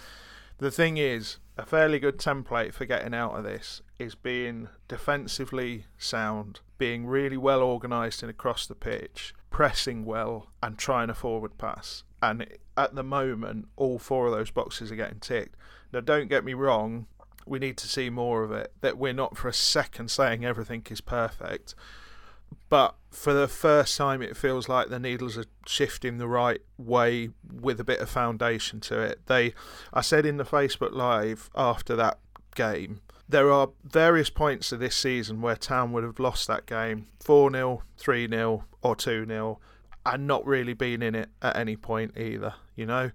the thing is, a fairly good template for getting out of this is being defensively sound, being really well organised and across the pitch, pressing well, and trying a forward pass. And at the moment, all four of those boxes are getting ticked. Now, don't get me wrong, we need to see more of it. That we're not for a second saying everything is perfect. But for the first time, it feels like the needles are shifting the right way with a bit of foundation to it. They, I said in the Facebook Live after that game. There are various points of this season where Town would have lost that game 4 0, 3 0, or 2 0, and not really been in it at any point either. You know,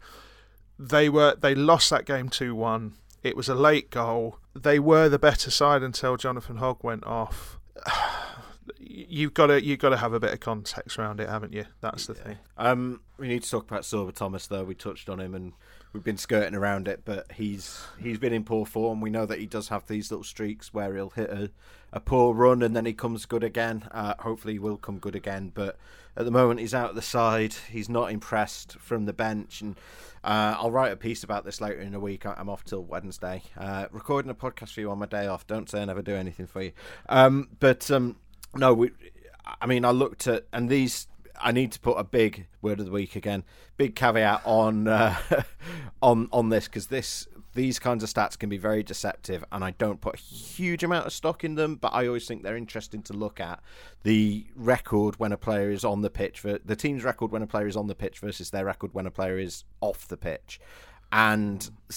they were they lost that game 2 1. It was a late goal. They were the better side until Jonathan Hogg went off. You've got to you've got to have a bit of context around it, haven't you? That's the yeah. thing. Um, we need to talk about Sorba Thomas though. We touched on him and we've been skirting around it, but he's he's been in poor form. We know that he does have these little streaks where he'll hit a, a poor run and then he comes good again. Uh, hopefully, he will come good again. But at the moment, he's out the side. He's not impressed from the bench, and uh, I'll write a piece about this later in the week. I'm off till Wednesday, uh, recording a podcast for you on my day off. Don't say I never do anything for you. Um, but um, no, we, I mean, I looked at and these. I need to put a big word of the week again, big caveat on uh, on on this because this these kinds of stats can be very deceptive, and I don't put a huge amount of stock in them, but I always think they're interesting to look at. The record when a player is on the pitch, for, the team's record when a player is on the pitch versus their record when a player is off the pitch. And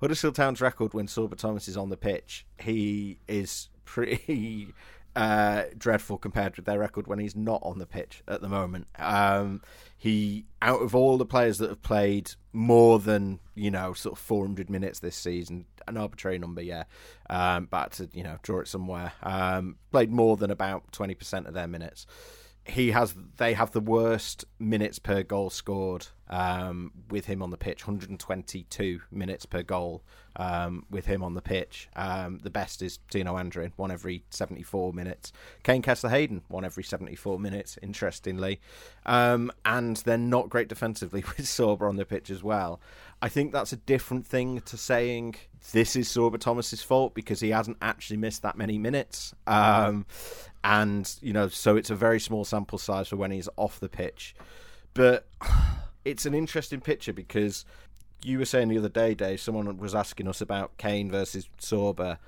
Huddersfield Town's record when Sorba Thomas is on the pitch, he is pretty uh, dreadful compared with their record when he's not on the pitch at the moment. Um, he, out of all the players that have played more than you know, sort of 400 minutes this season, an arbitrary number, yeah, um, but to you know draw it somewhere, um, played more than about 20% of their minutes he has they have the worst minutes per goal scored um, with him on the pitch. 122 minutes per goal um, with him on the pitch. Um, the best is Tino Anjorin one every 74 minutes. Kaine Kesler-Hayden one every 74 minutes interestingly. Um, and they're not great defensively with Sorba on the pitch as well. I think that's a different thing to saying this is Sorba Thomas's fault because he hasn't actually missed that many minutes. And you know, so it's a very small sample size for when he's off the pitch. But it's an interesting picture because you were saying the other day, Dave, someone was asking us about Kaine versus Sorba,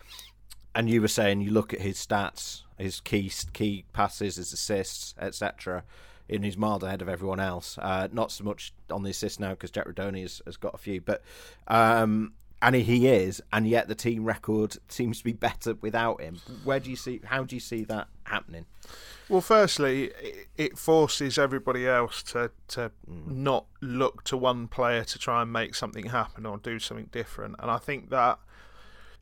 and you were saying you look at his stats, his key key passes, his assists, etc. And he's miles ahead of everyone else. Uh, not so much on the assist now because Jack Rudoni has, has got a few, but um, and he is, and yet the team record seems to be better without him. Where do you see? How do you see that happening? Well, firstly, it forces everybody else to to mm. not look to one player to try and make something happen or do something different, and I think that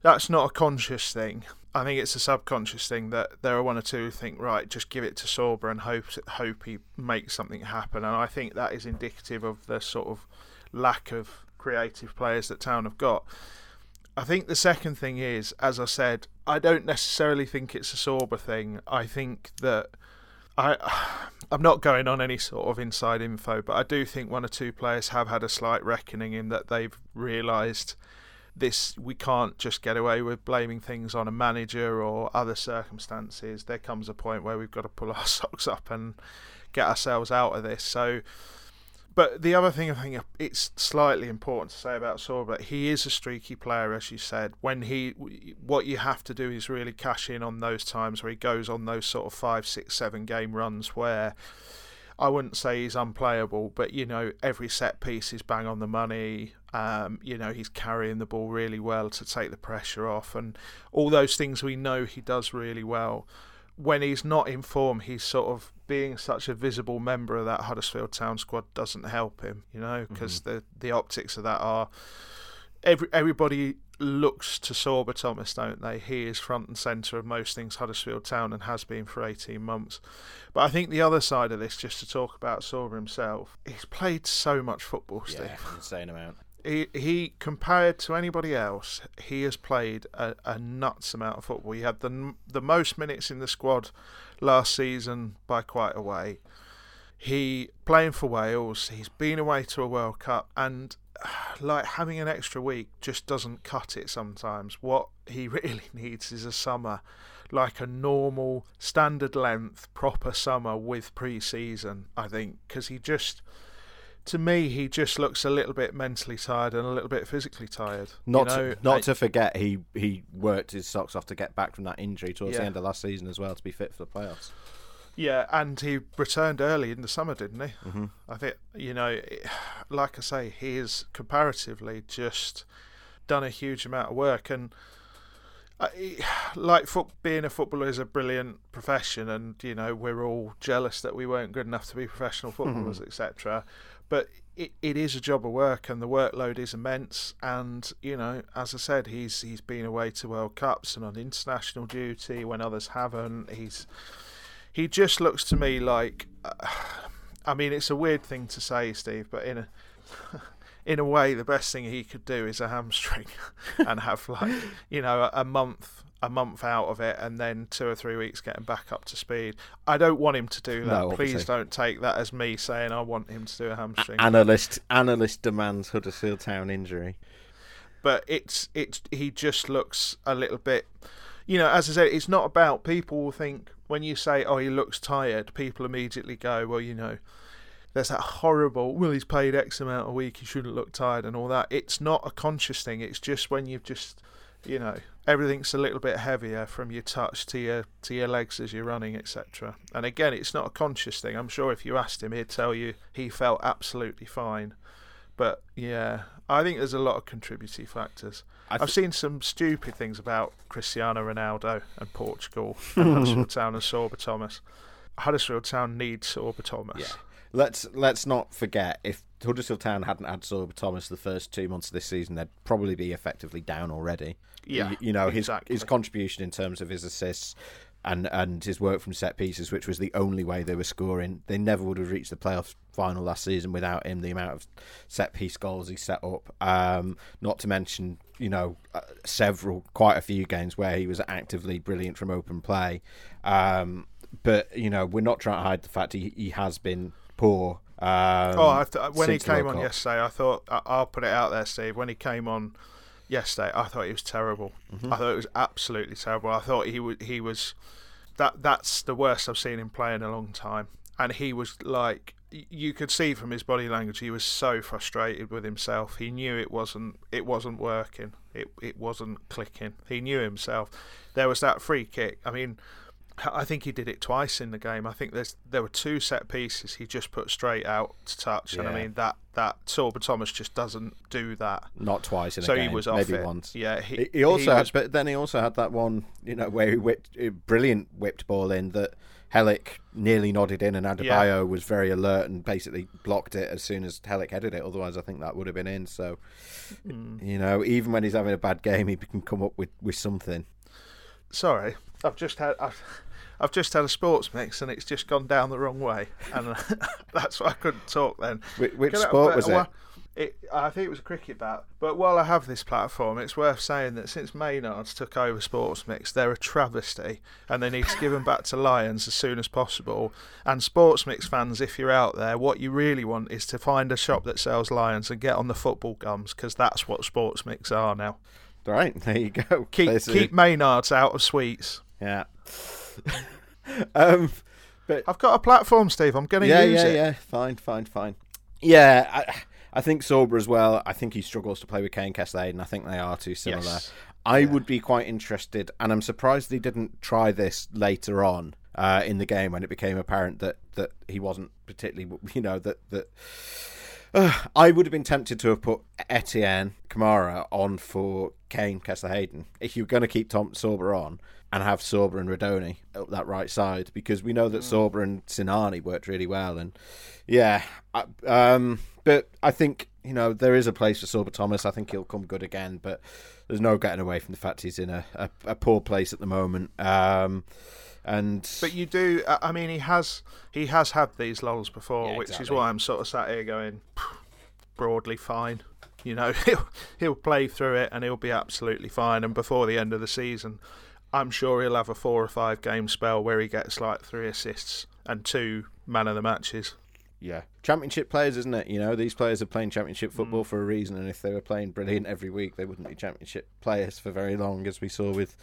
that's not a conscious thing. I think it's a subconscious thing that there are one or two who think, right, just give it to Sorba and hope hope he makes something happen, and I think that is indicative of the sort of lack of creative players that Town have got. I think the second thing is, as I said, I don't necessarily think it's a Sorba thing. I think that I I'm not going on any sort of inside info, but I do think one or two players have had a slight reckoning in that they've realised this we can't just get away with blaming things on a manager or other circumstances. There comes a point where we've got to pull our socks up and get ourselves out of this. So but the other thing I think it's slightly important to say about Sorba, he is a streaky player, as you said. When he, what you have to do is really cash in on those times where he goes on those sort of five, six, seven game runs where I wouldn't say he's unplayable, but you know every set piece is bang on the money. Um, you know he's carrying the ball really well to take the pressure off, and all those things we know he does really well when he's not in form, he's sort of being such a visible member of that Huddersfield Town squad doesn't help him, you know, because mm-hmm. the the optics of that are every everybody looks to Sorba Thomas, don't they? He is front and centre of most things Huddersfield Town and has been for 18 months. But I think the other side of this, just to talk about Sorba himself, he's played so much football, Steve. Yeah, insane amount he, he compared to anybody else, he has played a, a nuts amount of football. He had the the most minutes in the squad last season by quite a way. He playing for Wales. He's been away to a World Cup, and like having an extra week just doesn't cut it sometimes. What he really needs is a summer, like a normal, standard length, proper summer with pre-season. I think because he just to me, he just looks a little bit mentally tired and a little bit physically tired. Not you know? to, not I, to forget, he he worked his socks off to get back from that injury towards yeah. the end of last season as well to be fit for the playoffs. Yeah, and he returned early in the summer, didn't he? Mm-hmm. I think you know, like I say, he is comparatively just done a huge amount of work and. I, like foot, being a footballer is a brilliant profession, and you know we're all jealous that we weren't good enough to be professional footballers, etc. But it, it is a job of work, and the workload is immense. And you know, as I said, he's he's been away to World Cups and on international duty when others haven't. He's he just looks to me like, uh, I mean, it's a weird thing to say, Steve, but in a in a way, the best thing he could do is a hamstring and have like you know a, a month a month out of it and then two or three weeks getting back up to speed. I don't want him to do that. No, Please don't take that as me saying I want him to do a hamstring. Analyst analyst demands Huddersfield Town injury. but it's it's he just looks a little bit you know as i said it's not about people will think when you say oh he looks tired people immediately go well you know there's that horrible well he's paid x amount a week he shouldn't look tired and all that it's not a conscious thing it's just when you've just you know everything's a little bit heavier from your touch to your to your legs as you're running etc and again it's not a conscious thing i'm sure if you asked him he'd tell you he felt absolutely fine but yeah, I think there's a lot of contributing factors. I I've seen some stupid things about Cristiano Ronaldo and Portugal and Huddersfield Town and Sorba Thomas. Huddersfield Town needs Sorba Thomas. Yeah. Let's let's not forget if Huddersfield Town hadn't had Sorba Thomas the first two months of this season, they'd probably be effectively down already. Yeah, you, you know his exactly. his contribution in terms of his assists and and his work from set pieces, which was the only way they were scoring. They never would have reached the playoff final last season without him. The amount of set piece goals he set up, um, not to mention you know uh, several, quite a few games where he was actively brilliant from open play. Um, but you know we're not trying to hide the fact he he has been poor. Um, Oh, I th- when he came on yesterday, I thought I- I'll put it out there, Steve. When he came on yesterday, I thought he was terrible. Mm-hmm. I thought it was absolutely terrible. I thought he was he was that that's the worst I've seen him play in a long time. And he was like you could see from his body language he was so frustrated with himself. He knew it wasn't it wasn't working. It it wasn't clicking. He knew himself. There was that free kick. I mean, I think he did it twice in the game. I think there's there were two set pieces he just put straight out to touch, and I mean that that Sorba Thomas just doesn't do that. not twice in so a game, he was off maybe it. once. Yeah, he, He, he also he had, was- but then he also had that one, you know, where he whipped a brilliant whipped ball in that Helik nearly nodded in, and Adebayo was very alert and basically blocked it as soon as Helik headed it. Otherwise, I think that would have been in. So, Hmm. you know, even when he's having a bad game, he can come up with, with something. sorry, I've just had I've, I've just had a sports mix and it's just gone down the wrong way, and uh, that's why I couldn't talk then. Which, which I- sport but- was it? well, it? I think it was a cricket bat. But while I have this platform, it's worth saying that since Maynard's took over Sports Mix, they're a travesty, and they need to give them back to Lions as soon as possible. And Sports Mix fans, if you're out there, what you really want is to find a shop that sells Lions and get on the football gums, because that's what Sports Mix are now. Right, there you go. Keep keep Maynard's out of sweets. yeah. um, but I've got a platform, Steve. I'm going to yeah, use yeah, it. yeah. Fine, fine, fine. Yeah, I, I think Sorba as well. I think he struggles to play with Kaine Kesler, and I think they are too similar. Yes. I would be quite interested, and I'm surprised he didn't try this later on uh, in the game when it became apparent that, that he wasn't particularly, you know, that that. Uh, I would have been tempted to have put Etienne Kamara on for Kaine Kesler-Hayden if you're going to keep Tom Sorba on and have Sorba and Rudoni up that right side because we know that Sorba and Sinani worked really well and yeah, I, um, but I think you know there is a place for Sorba Thomas. I think he'll come good again, but there's no getting away from the fact he's in a, a, a poor place at the moment. Um, and But you do. I mean, he has he has had these lulls before, Yeah, which is why I'm sort of sat here going broadly fine. You know, he'll he'll play through it and he'll be absolutely fine. And before the end of the season, I'm sure he'll have a four or five game spell where he gets like three assists and two man of the matches. yeah, championship players, isn't it? You know, these players are playing championship mm. football for a reason, and if they were playing brilliant every week, they wouldn't be championship players for very long, as we saw with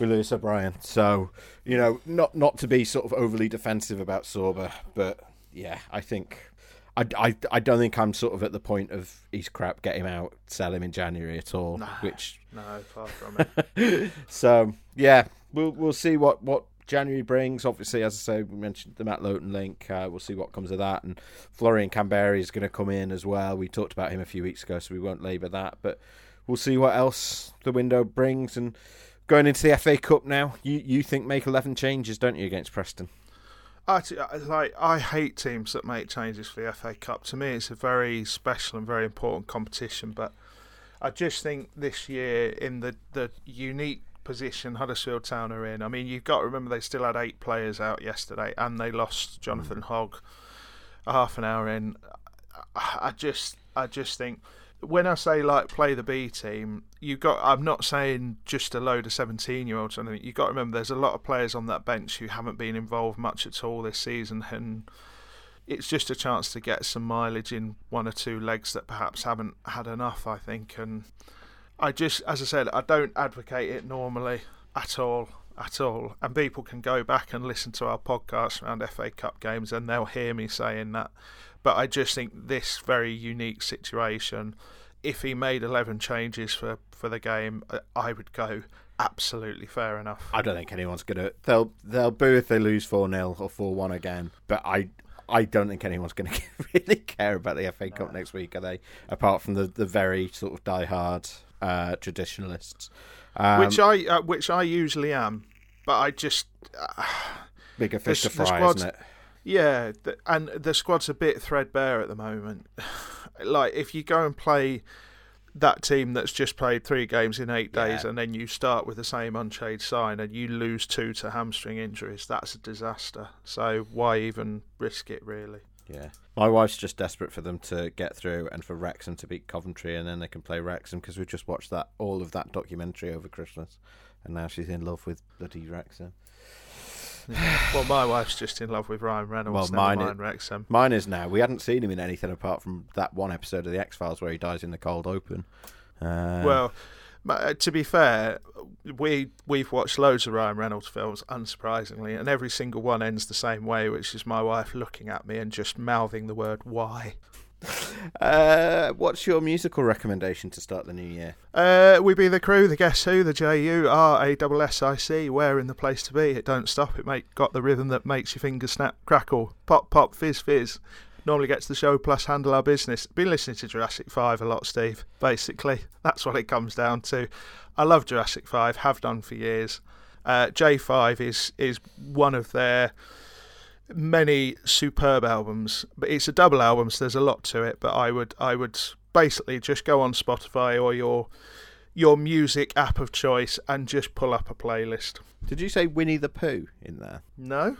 with Lewis O'Brien. So, you know, not not to be sort of overly defensive about Sorba, but yeah, I think. I, I, I don't think I'm sort of at the point of he's crap, get him out, sell him in January at all. Which No, far from it. so yeah, we'll we'll see what what January brings. Obviously, as I say, we mentioned the Matt Lowton link. Uh, we'll see what comes of that, and Florian Kamberi is going to come in as well. We talked about him a few weeks ago, so we won't labour that. But we'll see what else the window brings. And going into the FA Cup now, you you think make eleven changes, don't you, against Preston? I like I hate teams that make changes for the FA Cup. To me, it's a very special and very important competition. But I just think this year, in the the unique position Huddersfield Town are in, I mean, you've got to remember they still had eight players out yesterday, and they lost Jonathan mm. Hogg a half an hour in. I just I just think when I say like play the B team, you got. I'm not saying just a load of 17 year olds. I mean, you got to remember there's a lot of players on that bench who haven't been involved much at all this season, and it's just a chance to get some mileage in one or two legs that perhaps haven't had enough. I think, and I just, as I said, I don't advocate it normally at all. At all, and people can go back and listen to our podcast around FA Cup games, and they'll hear me saying that but I just think this very unique situation, if he made 11 changes for, for the game, uh, I would go absolutely fair enough. I don't think anyone's going to. They'll they'll boo if they lose 4 0 or 4 1 again, but I. I don't think anyone's going to really care about the FA Cup no. next week, are they? Apart from the, the very sort of die-hard uh, traditionalists, um, which I uh, which I usually am, but I just uh, bigger fish to fry, isn't it? Yeah, and the squad's a bit threadbare at the moment. like if you go and play that team that's just played three games in eight days, yeah. and then you start with the same unchanged sign, and you lose two to hamstring injuries, that's a disaster. So why even risk it, really? Yeah, my wife's just desperate for them to get through and for Wrexham to beat Coventry, and then they can play Wrexham because we just watched that all of that documentary over Christmas, and now she's in love with bloody Wrexham. well, my wife's just in love with Ryan Reynolds. Well, mine, is, Wrexham. mine is now. We hadn't seen him in anything apart from that one episode of the X Files where he dies in the cold open. Uh, well, uh, to be fair, we we've watched loads of Ryan Reynolds films, unsurprisingly, and every single one ends the same way, which is my wife looking at me and just mouthing the word "why." Uh, what's your musical recommendation to start the new year? Uh, we be the crew, the Guess Who, the J U R A S S I C. Where in the place to be? It don't stop. It make got the rhythm that makes your fingers snap, crackle, pop, pop, fizz, fizz. Normally gets the show plus handle our business. Been listening to Jurassic Five a lot, Steve. Basically, that's what it comes down to. I love Jurassic Five. Have done for years. Uh, J5 is is one of their many superb albums, but it's a double album, so there's a lot to it. But I would I would basically just go on Spotify or your your music app of choice and just pull up a playlist. Did you say Winnie the Pooh in there? No.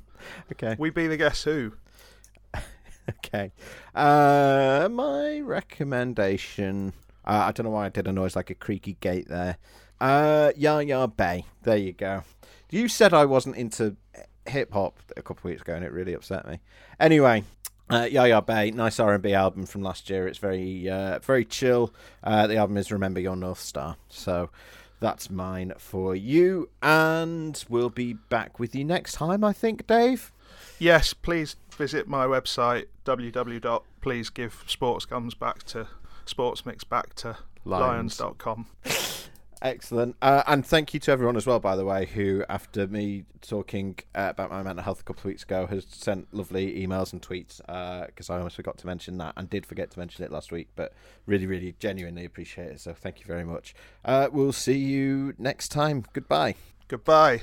okay. We be the Guess Who. okay. Uh, my recommendation. Uh, I don't know why I did a noise like a creaky gate there. Uh, Yaya Bey. There you go. You said I wasn't into hip hop a couple of weeks ago, and it really upset me. Anyway, uh, Yaya Bey, nice R and B album from last year. It's very uh, very chill. Uh, the album is Remember Your North Star. So that's mine for you, and we'll be back with you next time. I think, Dave. Yes, please visit my website www.pleasegivesportscomes back to sportsmix back to lions. Excellent. Uh, and thank you to everyone as well, by the way, who, after me talking uh, about my mental health a couple of weeks ago, has sent lovely emails and tweets because uh, I almost forgot to mention that and did forget to mention it last week, but really, really genuinely appreciate it. So thank you very much. Uh, we'll see you next time. Goodbye. Goodbye.